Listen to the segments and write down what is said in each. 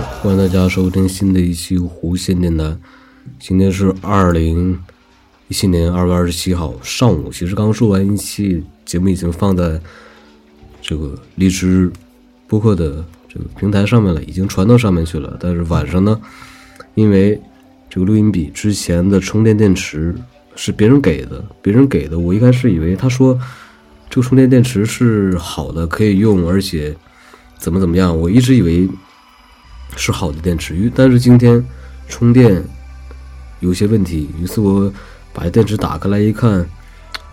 欢迎大家收听新的一期弧线电台。今天是二零一七年二月二十七号上午，其实刚说完一期节目，已经放在这个荔枝播客的这个平台上面了，已经传到上面去了。但是晚上呢，因为这个录音笔之前的充电电池是别人给的，别人给的，我一开始以为他说这个充电电池是好的，可以用，而且怎么怎么样，我一直以为。是好的电池，但是今天充电有些问题。于是我把电池打开来一看，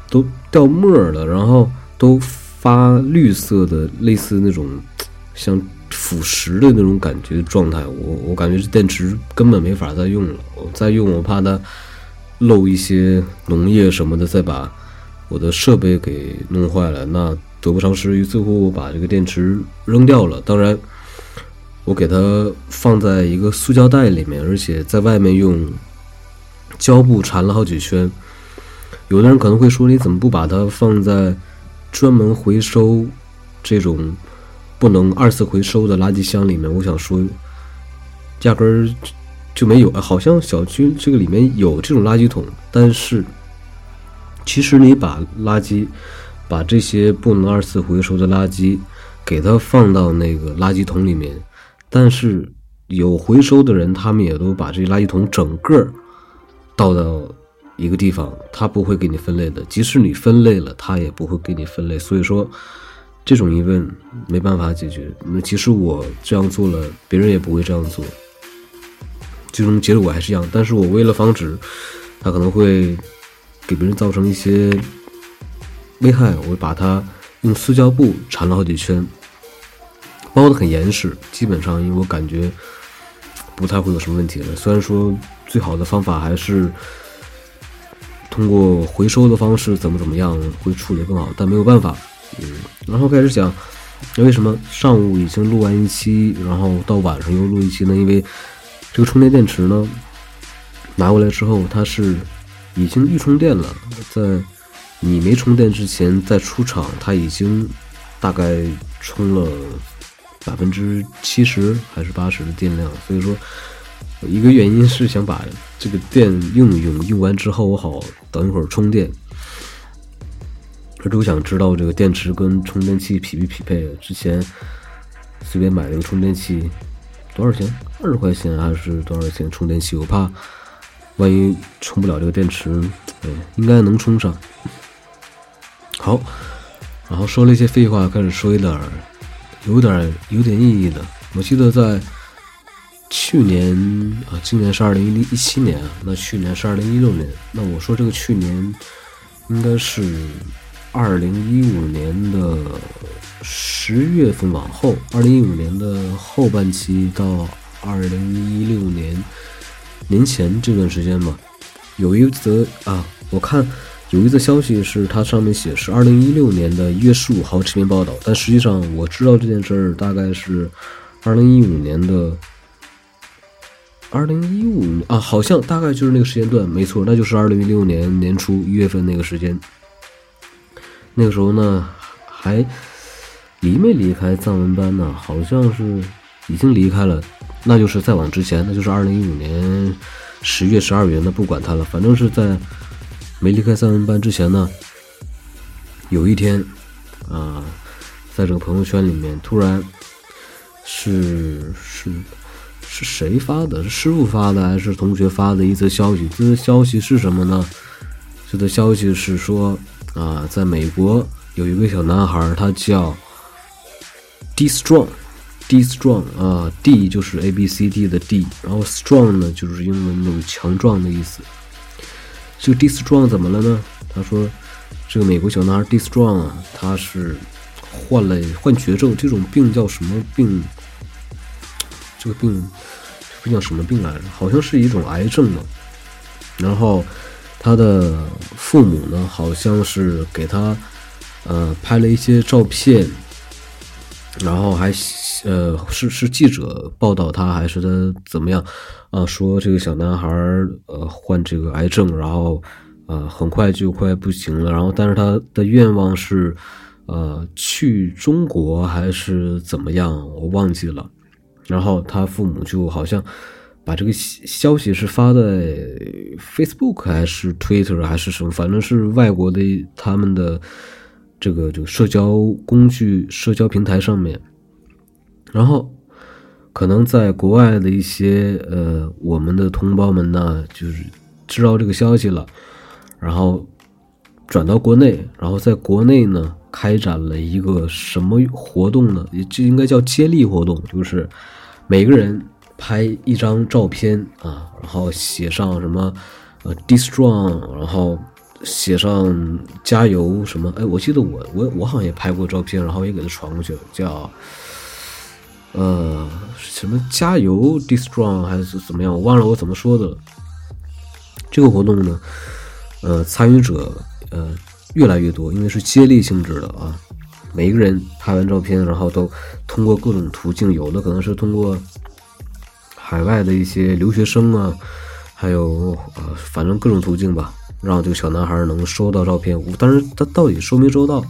都掉沫了，然后都发绿色的，类似那种像腐蚀的那种感觉状态。我我感觉这电池根本没法再用了，我再用我怕它漏一些溶液什么的，再把我的设备给弄坏了，那得不偿失。于是乎我把这个电池扔掉了。当然。我给它放在一个塑胶袋里面，而且在外面用胶布缠了好几圈。有的人可能会说：“你怎么不把它放在专门回收这种不能二次回收的垃圾箱里面？”我想说，压根儿就没有。好像小区这个里面有这种垃圾桶，但是其实你把垃圾、把这些不能二次回收的垃圾给它放到那个垃圾桶里面。但是有回收的人，他们也都把这垃圾桶整个倒到一个地方，他不会给你分类的。即使你分类了，他也不会给你分类。所以说，这种疑问没办法解决。那其实我这样做了，别人也不会这样做，最终结果还是一样。但是我为了防止他可能会给别人造成一些危害，我把它用塑胶布缠了好几圈。包的很严实，基本上因为我感觉不太会有什么问题了。虽然说最好的方法还是通过回收的方式，怎么怎么样会处理更好，但没有办法。嗯，然后开始讲，为什么上午已经录完一期，然后到晚上又录一期呢？因为这个充电电池呢，拿过来之后它是已经预充电了，在你没充电之前再出厂，它已经大概充了。百分之七十还是八十的电量，所以说一个原因是想把这个电用一用，用完之后我好等一会儿充电。而且我想知道这个电池跟充电器匹不匹配。之前随便买了个充电器，多少钱？二十块钱还是多少钱？充电器我怕万一充不了这个电池，对，应该能充上。好，然后说了一些废话，开始说一点。有点有点意义的。我记得在去年啊，今年是二零一七年啊，那去年是二零一六年。那我说这个去年应该是二零一五年的十月份往后，二零一五年的后半期到二零一六年年前这段时间吧。有一则啊，我看。有一则消息是，它上面写是二零一六年的一月十五号这篇报道，但实际上我知道这件事儿大概是二零一五年的二零一五啊，好像大概就是那个时间段，没错，那就是二零一六年年初一月份那个时间。那个时候呢，还离没离开藏文班呢？好像是已经离开了，那就是再往之前，那就是二零一五年十月、十二月，那不管它了，反正是在。没离开三文班之前呢，有一天，啊，在这个朋友圈里面，突然是是是谁发的？是师傅发的还是同学发的一则消息？这则消息是什么呢？这则消息是说，啊，在美国有一个小男孩，他叫 D Strong，D Strong 啊，D 就是 A B C D 的 D，然后 Strong 呢就是英文那种强壮的意思。这个 D Strong 怎么了呢？他说，这个美国小男孩 D Strong 啊，他是患了患绝症，这种病叫什么病？这个病这叫什么病来着？好像是一种癌症嘛。然后他的父母呢，好像是给他呃拍了一些照片，然后还呃是是记者报道他还是他怎么样？啊，说这个小男孩儿呃患这个癌症，然后呃很快就快不行了，然后但是他的愿望是呃去中国还是怎么样，我忘记了。然后他父母就好像把这个消息是发在 Facebook 还是 Twitter 还是什么，反正是外国的他们的这个这个社交工具、社交平台上面，然后可能在国外的一些呃我们的同胞们呢，就是知道这个消息了，然后转到国内，然后在国内呢。开展了一个什么活动呢？也这应该叫接力活动，就是每个人拍一张照片啊，然后写上什么呃 “distrong”，然后写上加油什么。哎，我记得我我我好像也拍过照片，然后也给他传过去了，叫呃什么加油 “distrong” 还是怎么样？我忘了我怎么说的了。这个活动呢，呃，参与者呃。越来越多，因为是接力性质的啊，每一个人拍完照片，然后都通过各种途径，有的可能是通过海外的一些留学生啊，还有呃，反正各种途径吧，让这个小男孩能收到照片。我但是他到底收没收到，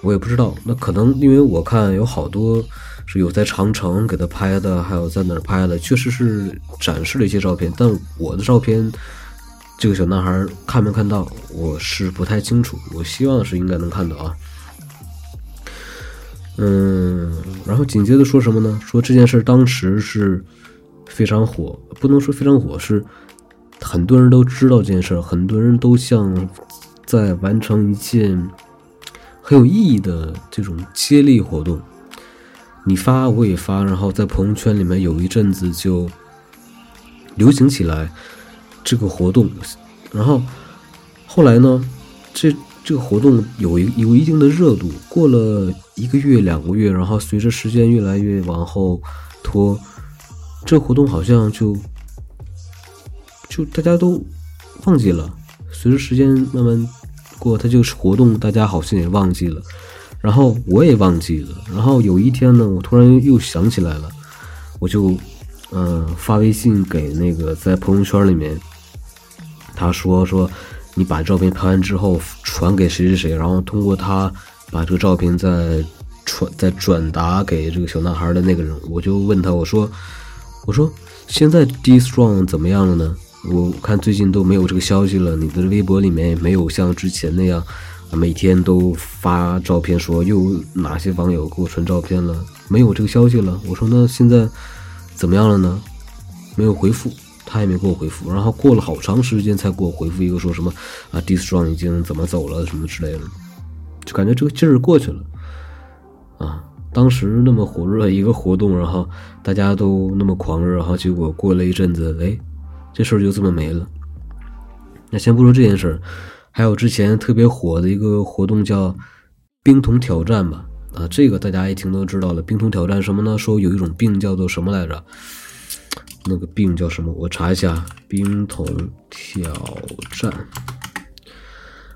我也不知道。那可能因为我看有好多是有在长城给他拍的，还有在哪儿拍的，确实是展示了一些照片，但我的照片。这个小男孩看没看到？我是不太清楚。我希望是应该能看到啊。嗯，然后紧接着说什么呢？说这件事当时是非常火，不能说非常火，是很多人都知道这件事，很多人都像在完成一件很有意义的这种接力活动。你发我也发，然后在朋友圈里面有一阵子就流行起来。这个活动，然后后来呢，这这个活动有一有一定的热度，过了一个月两个月，然后随着时间越来越往后拖，这活动好像就就大家都忘记了。随着时间慢慢过，它就是活动，大家好像也忘记了，然后我也忘记了。然后有一天呢，我突然又想起来了，我就嗯发微信给那个在朋友圈里面。他说：“说你把照片拍完之后传给谁谁谁，然后通过他把这个照片再传再转达给这个小男孩的那个人。”我就问他：“我说，我说现在 D Strong 怎么样了呢？我看最近都没有这个消息了。你的微博里面也没有像之前那样每天都发照片，说又哪些网友给我传照片了？没有这个消息了。我说那现在怎么样了呢？没有回复。”他也没给我回复，然后过了好长时间才给我回复一个说什么啊，D Strong 已经怎么走了什么之类的，就感觉这个劲儿过去了啊。当时那么火热一个活动，然后大家都那么狂热，然后结果过了一阵子，哎，这事儿就这么没了。那先不说这件事儿，还有之前特别火的一个活动叫冰桶挑战吧，啊，这个大家一听都知道了。冰桶挑战什么呢？说有一种病叫做什么来着？那个病叫什么？我查一下，冰桶挑战，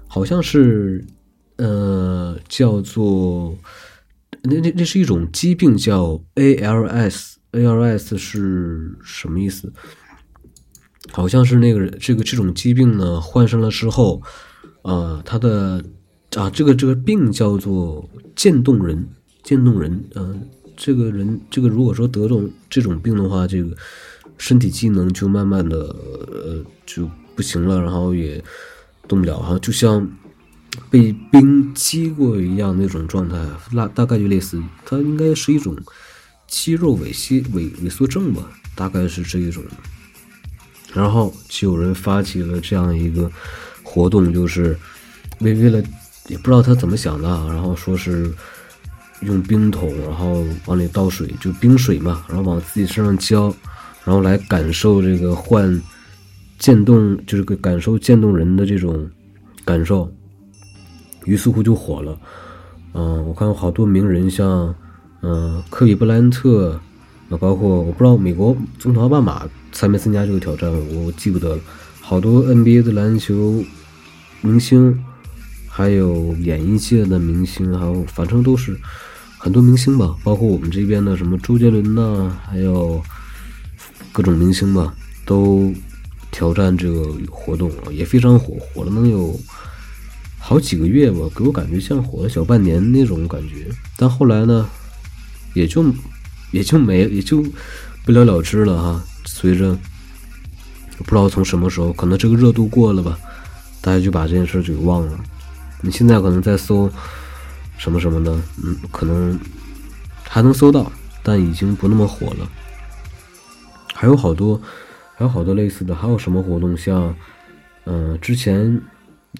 好像是，呃，叫做，那那那是一种疾病，叫 ALS，ALS 是什么意思？好像是那个这个这种疾病呢，患上了之后，啊，他的啊，这个这个病叫做渐冻人，渐冻人，嗯，这个人，这个如果说得种这种病的话，这个。身体机能就慢慢的呃就不行了，然后也动不了，然后就像被冰击过一样那种状态，那大概就类似，它应该是一种肌肉萎缩萎萎缩症吧，大概是这一种。然后就有人发起了这样一个活动，就是为为了也不知道他怎么想的，然后说是用冰桶，然后往里倒水，就冰水嘛，然后往自己身上浇。然后来感受这个换渐冻，就是感受渐冻人的这种感受，于是乎就火了。嗯，我看好多名人，像嗯科比布莱恩特，啊，包括我不知道美国总统奥巴马参没参加这个挑战，我记不得了。好多 NBA 的篮球明星，还有演艺界的明星，还有反正都是很多明星吧，包括我们这边的什么周杰伦呐，还有。各种明星吧，都挑战这个活动也非常火，火了能有好几个月吧，给我感觉像火了小半年那种感觉。但后来呢，也就也就没也就不了了之了哈。随着不知道从什么时候，可能这个热度过了吧，大家就把这件事就给忘了。你现在可能在搜什么什么的，嗯，可能还能搜到，但已经不那么火了。还有好多，还有好多类似的，还有什么活动？像，嗯，之前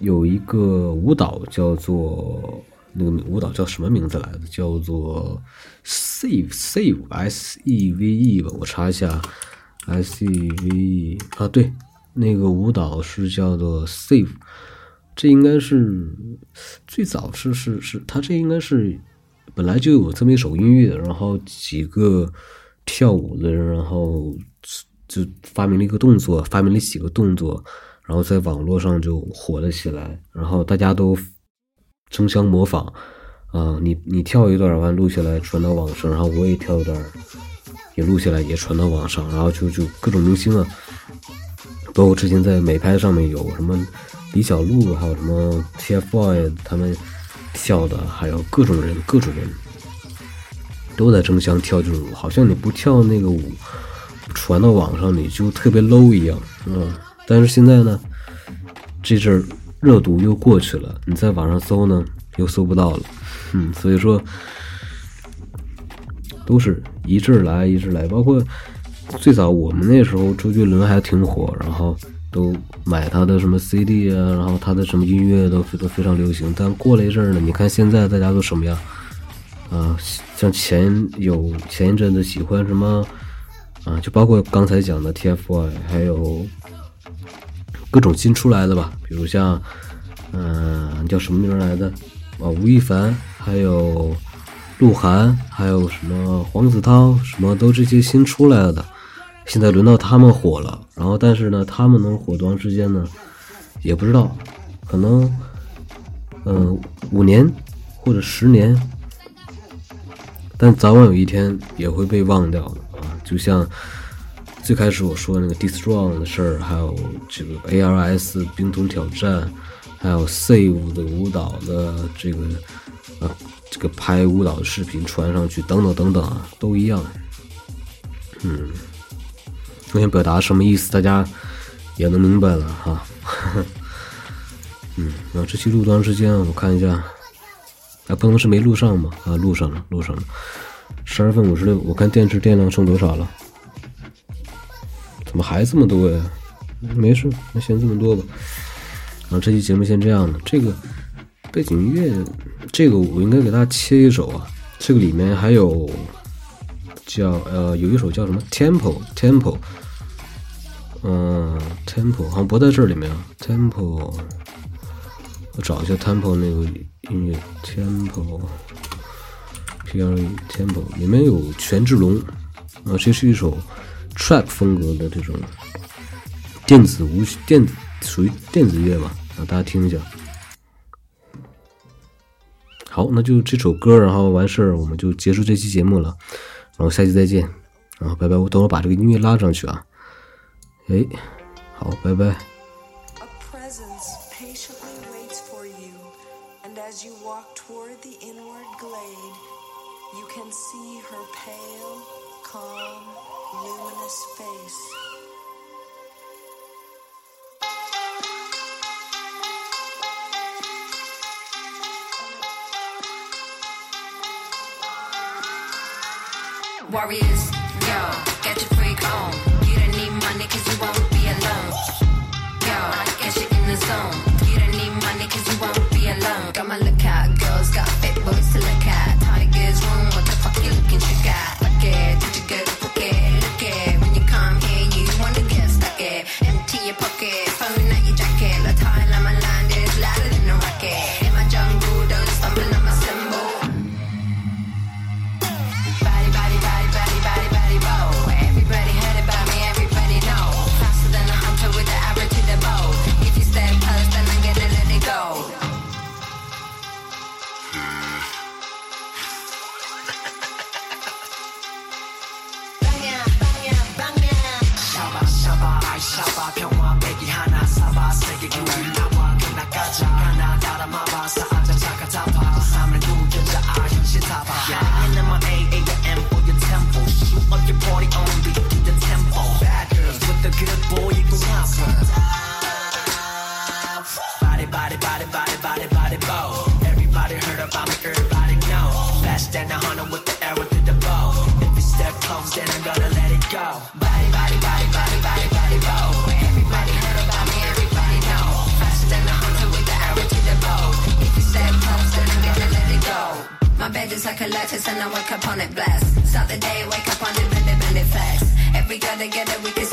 有一个舞蹈叫做那个舞蹈叫什么名字来着？叫做 Save Save S E V E 吧，我查一下 S E V E 啊，对，那个舞蹈是叫做 Save，这应该是最早是是是，它这应该是本来就有这么一首音乐，然后几个跳舞的人，然后。就发明了一个动作，发明了几个动作，然后在网络上就火了起来，然后大家都争相模仿啊！你你跳一段完录下来传到网上，然后我也跳一段也录下来也传到网上，然后就就各种明星啊，包括之前在美拍上面有什么李小璐，还有什么 TFBOYS 他们跳的，还有各种人各种人都在争相跳这种舞，好像你不跳那个舞。传到网上你就特别 low 一样，嗯，但是现在呢，这阵热度又过去了，你在网上搜呢又搜不到了，嗯，所以说都是一阵来一阵来，包括最早我们那时候周杰伦还挺火，然后都买他的什么 CD 啊，然后他的什么音乐都都非常流行，但过了一阵儿呢，你看现在大家都什么样啊？像前有前一阵子喜欢什么？啊，就包括刚才讲的 TFBOYS，还有各种新出来的吧，比如像，嗯，叫什么名来的？啊，吴亦凡，还有鹿晗，还有什么黄子韬，什么都这些新出来的。现在轮到他们火了，然后但是呢，他们能火多长时间呢？也不知道，可能，嗯，五年或者十年，但早晚有一天也会被忘掉的啊。就像最开始我说那个 Distrong 的事儿，还有这个 ARS 冰桶挑战，还有 Save 的舞蹈的这个啊，这个拍舞蹈的视频传上去，等等等等啊，都一样。嗯，我想表达什么意思，大家也能明白了哈。嗯，然后这期录多长时间？我看一下，啊，不能是没录上吗？啊，录上了，录上了。十二分五十六，我看电池电量剩多少了？怎么还这么多呀？没事，那先这么多吧。然后这期节目先这样了。这个背景音乐，这个我应该给大家切一首啊。这个里面还有叫呃，有一首叫什么 Temple Temple，嗯，Temple 好像不在这里面啊。Temple，我找一下 Temple 那个音乐 Temple。P R E Temple 里面有权志龙，啊，这是一首 trap 风格的这种电子舞电属于电子乐吧，啊，大家听一下。好，那就这首歌，然后完事儿，我们就结束这期节目了，然后下期再见，啊拜拜。我等会把这个音乐拉上去啊，哎，好，拜拜。You can see her pale, calm, luminous face. Warriors, yo, get your freak on. Money cause you won't be alone. Yo, get you're in the zone. You don't need money cause you won't be alone. Got my lookout, girls got fit boys to look at. Tiny girl's room, what the fuck you looking chick at. Yeah. I wake up on it blast. Start the day, wake up on independent facts. Every girl together, we can